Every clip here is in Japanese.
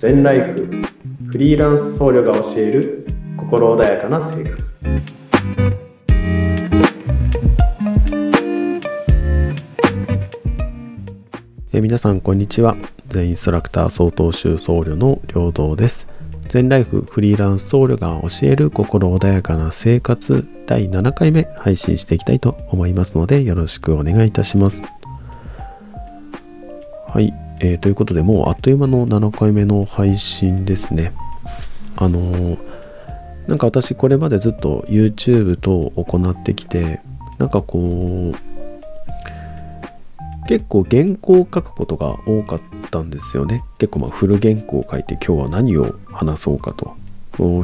全ライフフリーランス僧侶が教える心穏やかな生活。え皆さんこんにちは。全インストラクター総統集僧侶の良道です。全ライフフリーランス僧侶が教える心穏やかな生活第7回目配信していきたいと思いますのでよろしくお願いいたします。はい、えー、ということでもうあっという間の7回目の配信ですね。あのー、なんか私これまでずっと YouTube と行ってきてなんかこう結構原稿を書くことが多かったんですよね。結構まあフル原稿を書いて今日は何を話そうかと。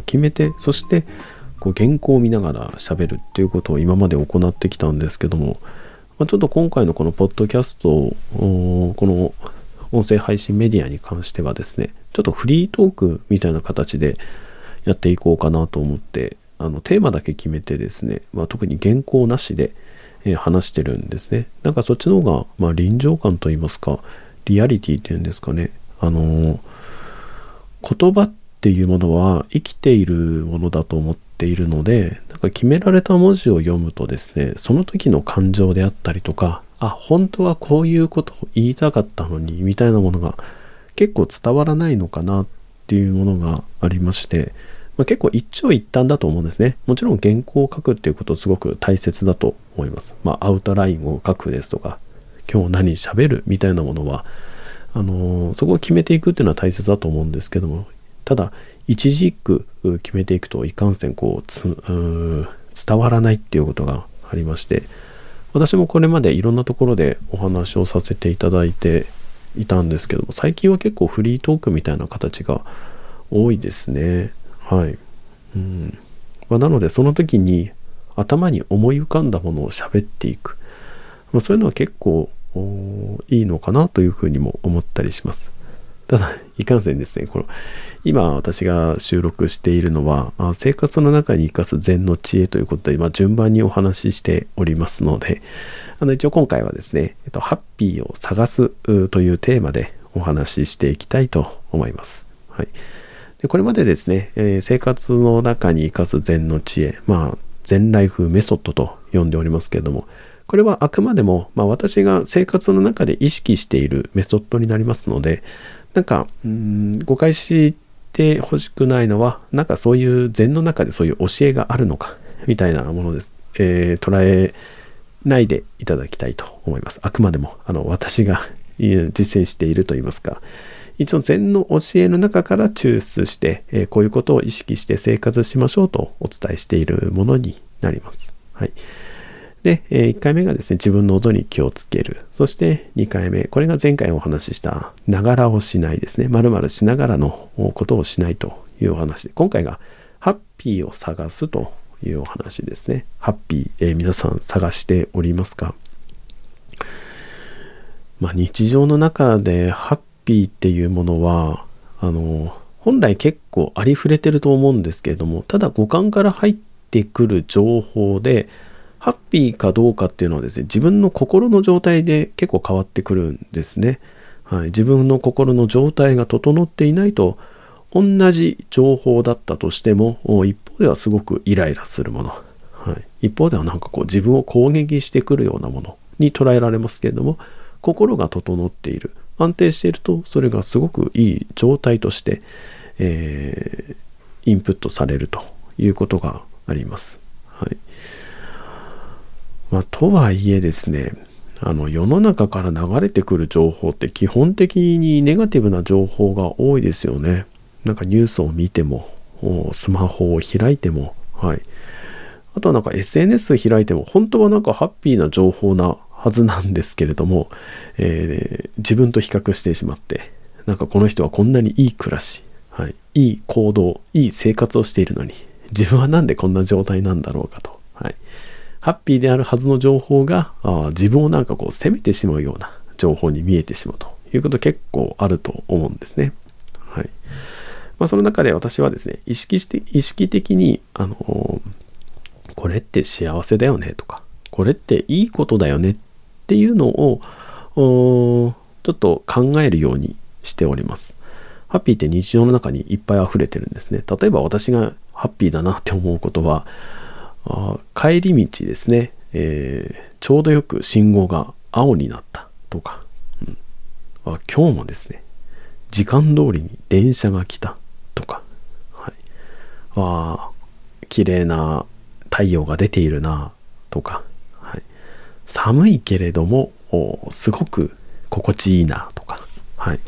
決めてそしてこう原稿を見ながら喋るっていうことを今まで行ってきたんですけどもまあ、ちょっと今回のこのポッドキャストをこの音声配信メディアに関してはですねちょっとフリートークみたいな形でやっていこうかなと思ってあのテーマだけ決めてですね、まあ、特に原稿なしで、え、話してるんですね。なんかそっちの方が、まあ、臨場感といいますかリアリティっていうんですかね。あのー、言葉っていうものは生きているものだと思っているのでなんか決められた文字を読むとですねその時の感情であったりとかあ本当はこういうことを言いたかったのにみたいなものが結構伝わらないのかなっていうものがありまして、まあ、結構一長一短だと思うんですね。もちろん原稿を書くっていうことすごく大切だと思います。まあアウトラインを書くですとか今日何喋るみたいなものはあのー、そこを決めていくっていうのは大切だと思うんですけどもただ一軸決めていくといかんせんこう伝わらないっていうことがありまして私もこれまでいろんなところでお話をさせていただいていたんですけども最近は結構フリートークみたいな形が多いですね。はい、うん。まあ、なのでその時に頭に思い浮かんだものを喋っていく、まあ、そういうのは結構いいのかなというふうにも思ったりします。ただいかんせんですねこの今私が収録しているのは生活の中に生かす禅の知恵ということで、まあ、順番にお話ししておりますのであの一応今回はですね、えっと、ハッピーを探すというテーマでお話ししていきたいと思います。はい、でこれまでですね、えー、生活の中に生かす禅の知恵、まあ、禅ライフメソッドと呼んでおりますけれども、これはあくまでも、まあ、私が生活の中で意識しているメソッドになりますので、なんか、うん誤解してほしくないのは、なんかそういう禅の中でそういう教えがあるのか、みたいなものです。えー、捉えないでいただきたいと思います。あくまでも、あの、私が実践していると言いますか、一応禅の教えの中から抽出して、えー、こういうことを意識して生活しましょうとお伝えしているものになります。はい。で、え、1回目がですね、自分の音に気をつける。そして2回目、これが前回お話ししたながらをしないですね。まるしながらのことをしないというお話で、今回がハッピーを探すというお話ですね。ハッピー、えー、皆さん探しておりますか？まあ、日常の中でハッピーっていうものは、あの、本来結構ありふれてると思うんですけれども、ただ五感から入ってくる情報で、ハッピーかどうかっていうのはですね、自分の心の状態で結構変わってくるんですね。はい、自分の心の状態が整っていないと、同じ情報だったとしても、一方ではすごくイライラするもの。はい、一方ではなんかこう自分を攻撃してくるようなものに捉えられますけれども、心が整っている。安定していると、それがすごくいい状態として、えー、インプットされるということがあります。まあ、とはいえですね、あの世の中から流れてくる情報って基本的にネガティブな情報が多いですよね。なんかニュースを見ても、スマホを開いても、はい。あとはなんか SNS 開いても、本当はなんかハッピーな情報なはずなんですけれども、えー、自分と比較してしまって、なんかこの人はこんなにいい暮らし、はい、いい行動、いい生活をしているのに、自分はなんでこんな状態なんだろうかと。はい。ハッピーであるはずの情報があ自分をなんかこう責めてしまうような情報に見えてしまうということ結構あると思うんですね。はい。まあ、その中で私はですね、意識して、意識的に、あのー、これって幸せだよねとか、これっていいことだよねっていうのを、ちょっと考えるようにしております。ハッピーって日常の中にいっぱい溢れてるんですね。例えば私がハッピーだなって思うことは、あ帰り道ですね、えー、ちょうどよく信号が青になったとか、うん、あ今日もですね、時間通りに電車が来たとか、はい、あ綺麗な太陽が出ているなとか、はい、寒いけれどもすごく心地いいなとか、はい。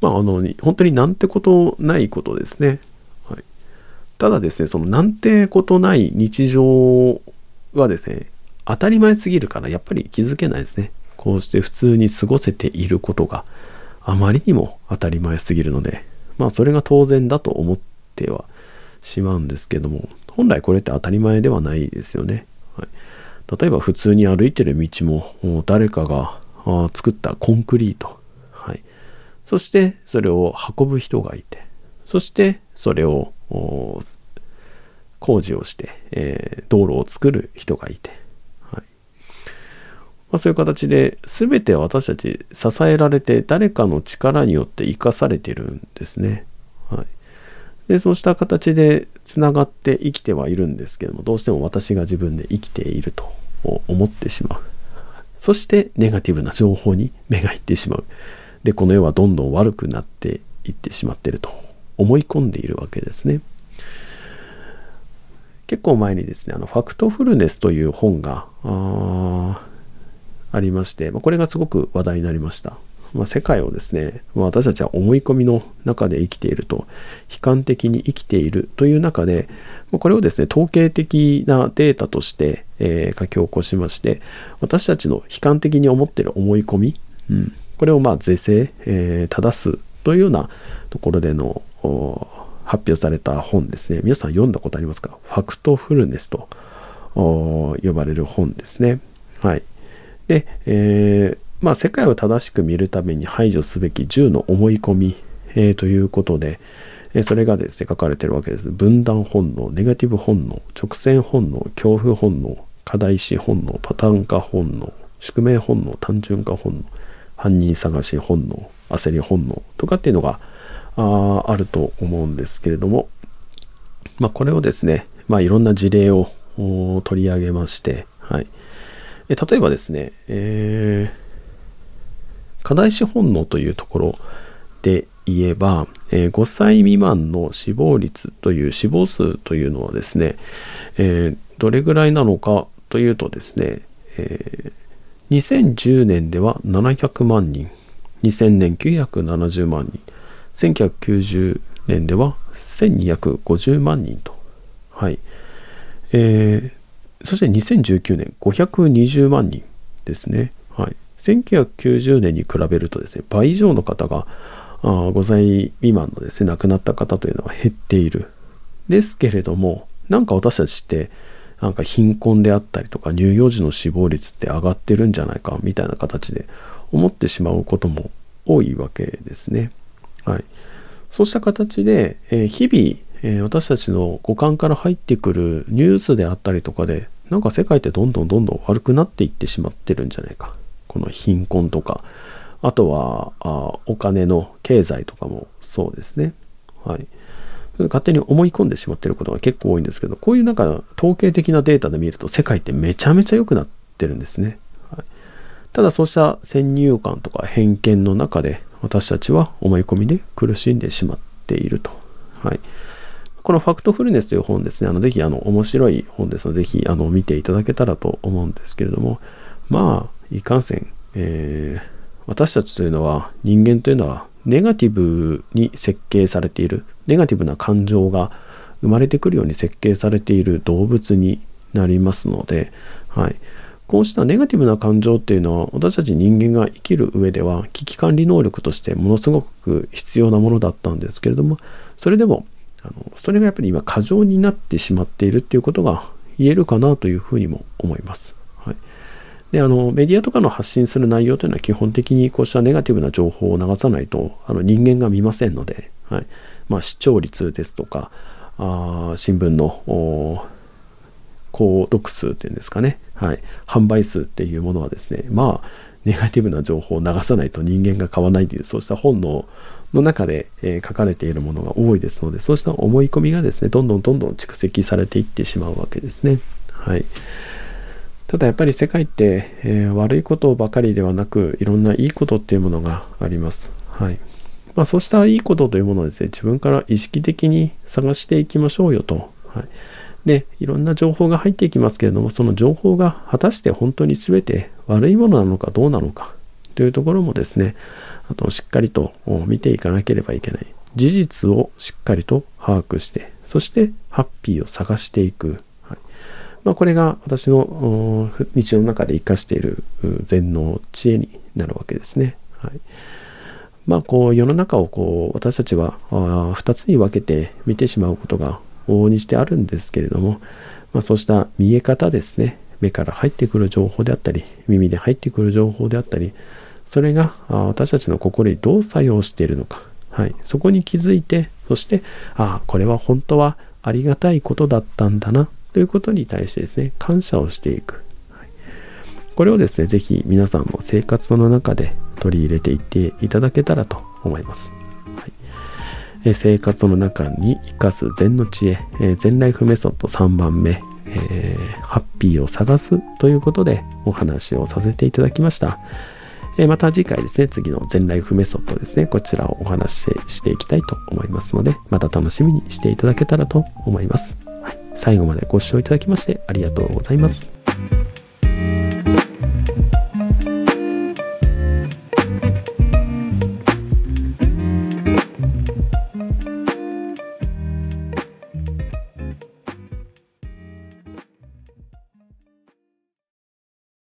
まあ、あの、本当になんてことないことですね。ただですね、そのなんてことない日常はですね、当たり前すぎるからやっぱり気づけないですね。こうして普通に過ごせていることがあまりにも当たり前すぎるので、まあそれが当然だと思ってはしまうんですけども、本来これって当たり前ではないですよね。はい、例えば普通に歩いてる道も誰かが作ったコンクリート、はい、そしてそれを運ぶ人がいてそしてそれを工事をして、えー、道路を作る人がいて、はいまあ、そういう形で全て私たち支えられて誰かの力によって生かされてるんですね。はい、でそうした形でつながって生きてはいるんですけどもどうしても私が自分で生きていると思ってしまう。そしてネガティブな情報に目がいってしまう。で、この世はどんどん悪くなっていってしまってると思い込んでいるわけですね。結構前にですね、あの、ファクトフルネスという本がありまして、まこれがすごく話題になりました。まあ、世界をですね、ま私たちは思い込みの中で生きていると、悲観的に生きているという中で、まこれをですね、統計的なデータとして、えー、書き起こしまして、私たちの悲観的に思っている思い込み、うん、これをまあ是正、えー、正すというようなところでの発表された本ですね。皆さん読んだことありますか？ファクトフルネスと呼ばれる本ですね。はい。で、えーまあ、世界を正しく見るために排除すべき10の思い込み、えー、ということで、それがですね、書かれてるわけです。分断本能、ネガティブ本能、直線本能、恐怖本能、課題視本能、パターン化本能、宿命本能、単純化本能、犯人探し本能、焦り本能とかっていうのがああると思うんですけれども、まあ、これをですね、まあ、いろんな事例を取り上げまして、はい、え例えばですね、えー課題子本能というところで言えば、えー、5歳未満の死亡率という死亡数というのはですね、えー、どれぐらいなのかというとですね、えー、2010年では700万人。2000年970万人。1990年では1250万人と。はい。えー、そして2019年520万人ですね。はい。1990年に比べるとですね、倍以上の方が5歳未満のですね、亡くなった方というのは減っている。ですけれども、なんか私たちって、なんか貧困であったりとか乳幼児の死亡率って上がってるんじゃないかみたいな形で思ってしまうことも多いわけですね。はい。そうした形で、えー、日々、えー、私たちの五感から入ってくるニュースであったりとかで、なんか世界ってどんどんどんどん悪くなっていってしまってるんじゃないか。この貧困とか、あとはあお金の経済とかもそうですね。はい。勝手に思い込んでしまってることが結構多いんですけど、こういうなんか統計的なデータで見ると世界ってめちゃめちゃ良くなってるんですね。はい、ただそうした先入観とか偏見の中で私たちは思い込みで苦しんでしまっていると。はい。このファクトフルネスという本ですね、あのぜひあの面白い本ですので、ぜひあの見ていただけたらと思うんですけれども、まあ、いかんせん、えー、私たちというのは人間というのはネガティブに設計されているネガティブな感情が生まれてくるように設計されている動物になりますので、はい、こうしたネガティブな感情っていうのは私たち人間が生きる上では危機管理能力としてものすごく必要なものだったんですけれどもそれでもあのそれがやっぱり今過剰になってしまっているっていうことが言えるかなというふうにも思います。で、あの、メディアとかの発信する内容というのは基本的にこうしたネガティブな情報を流さないと、あの、人間が見ませんので、はい。まあ、視聴率ですとか、あ新聞の購読数っていうんですかね、はい、販売数っていうものはですねまあネガティブな情報を流さないと人間が買わないというそうした本能の中で、えー、書かれているものが多いですのでそうした思い込みがですねどんどんどんどん蓄積されていってしまうわけですね。はい、ただやっぱり世界って、えー、悪いことばかりではなくいろんないいことっていうものがあります。はいまあ、そうしたいいことというものをですね自分から意識的に探していきましょうよと。はいでいろんな情報が入っていきますけれどもその情報が果たして本当に全て悪いものなのかどうなのかというところもですねあとしっかりと見ていかなければいけない事実をしっかりと把握してそしてハッピーを探していく、まあ、これが私の日の中で生かしている禅の知恵になるわけですね。はい。まあ、こう世の中をこう私たちは2つに分けて見てしまうことが往々にしてあるんですけれども、まあ、そうした見え方ですね。目から入ってくる情報であったり耳で入ってくる情報であったりそれが私たちの心にどう作用しているのか、はい、そこに気づいてそしてああこれは本当はありがたいことだったんだな。ということに対してですね感謝をしていく、これをですね是非皆さんも生活の中で取り入れていっていただけたらと思います。はいえ生活の中に生かす禅の知恵、え禅ライフメソッド3番目、えー、ハッピーを探すということでお話をさせていただきました。えまた次回ですね、次の全ライフメソッドですね、こちらをお話ししていきたいと思いますので、また楽しみにしていただけたらと思います。最後までご視聴いただきましてありがとうございます。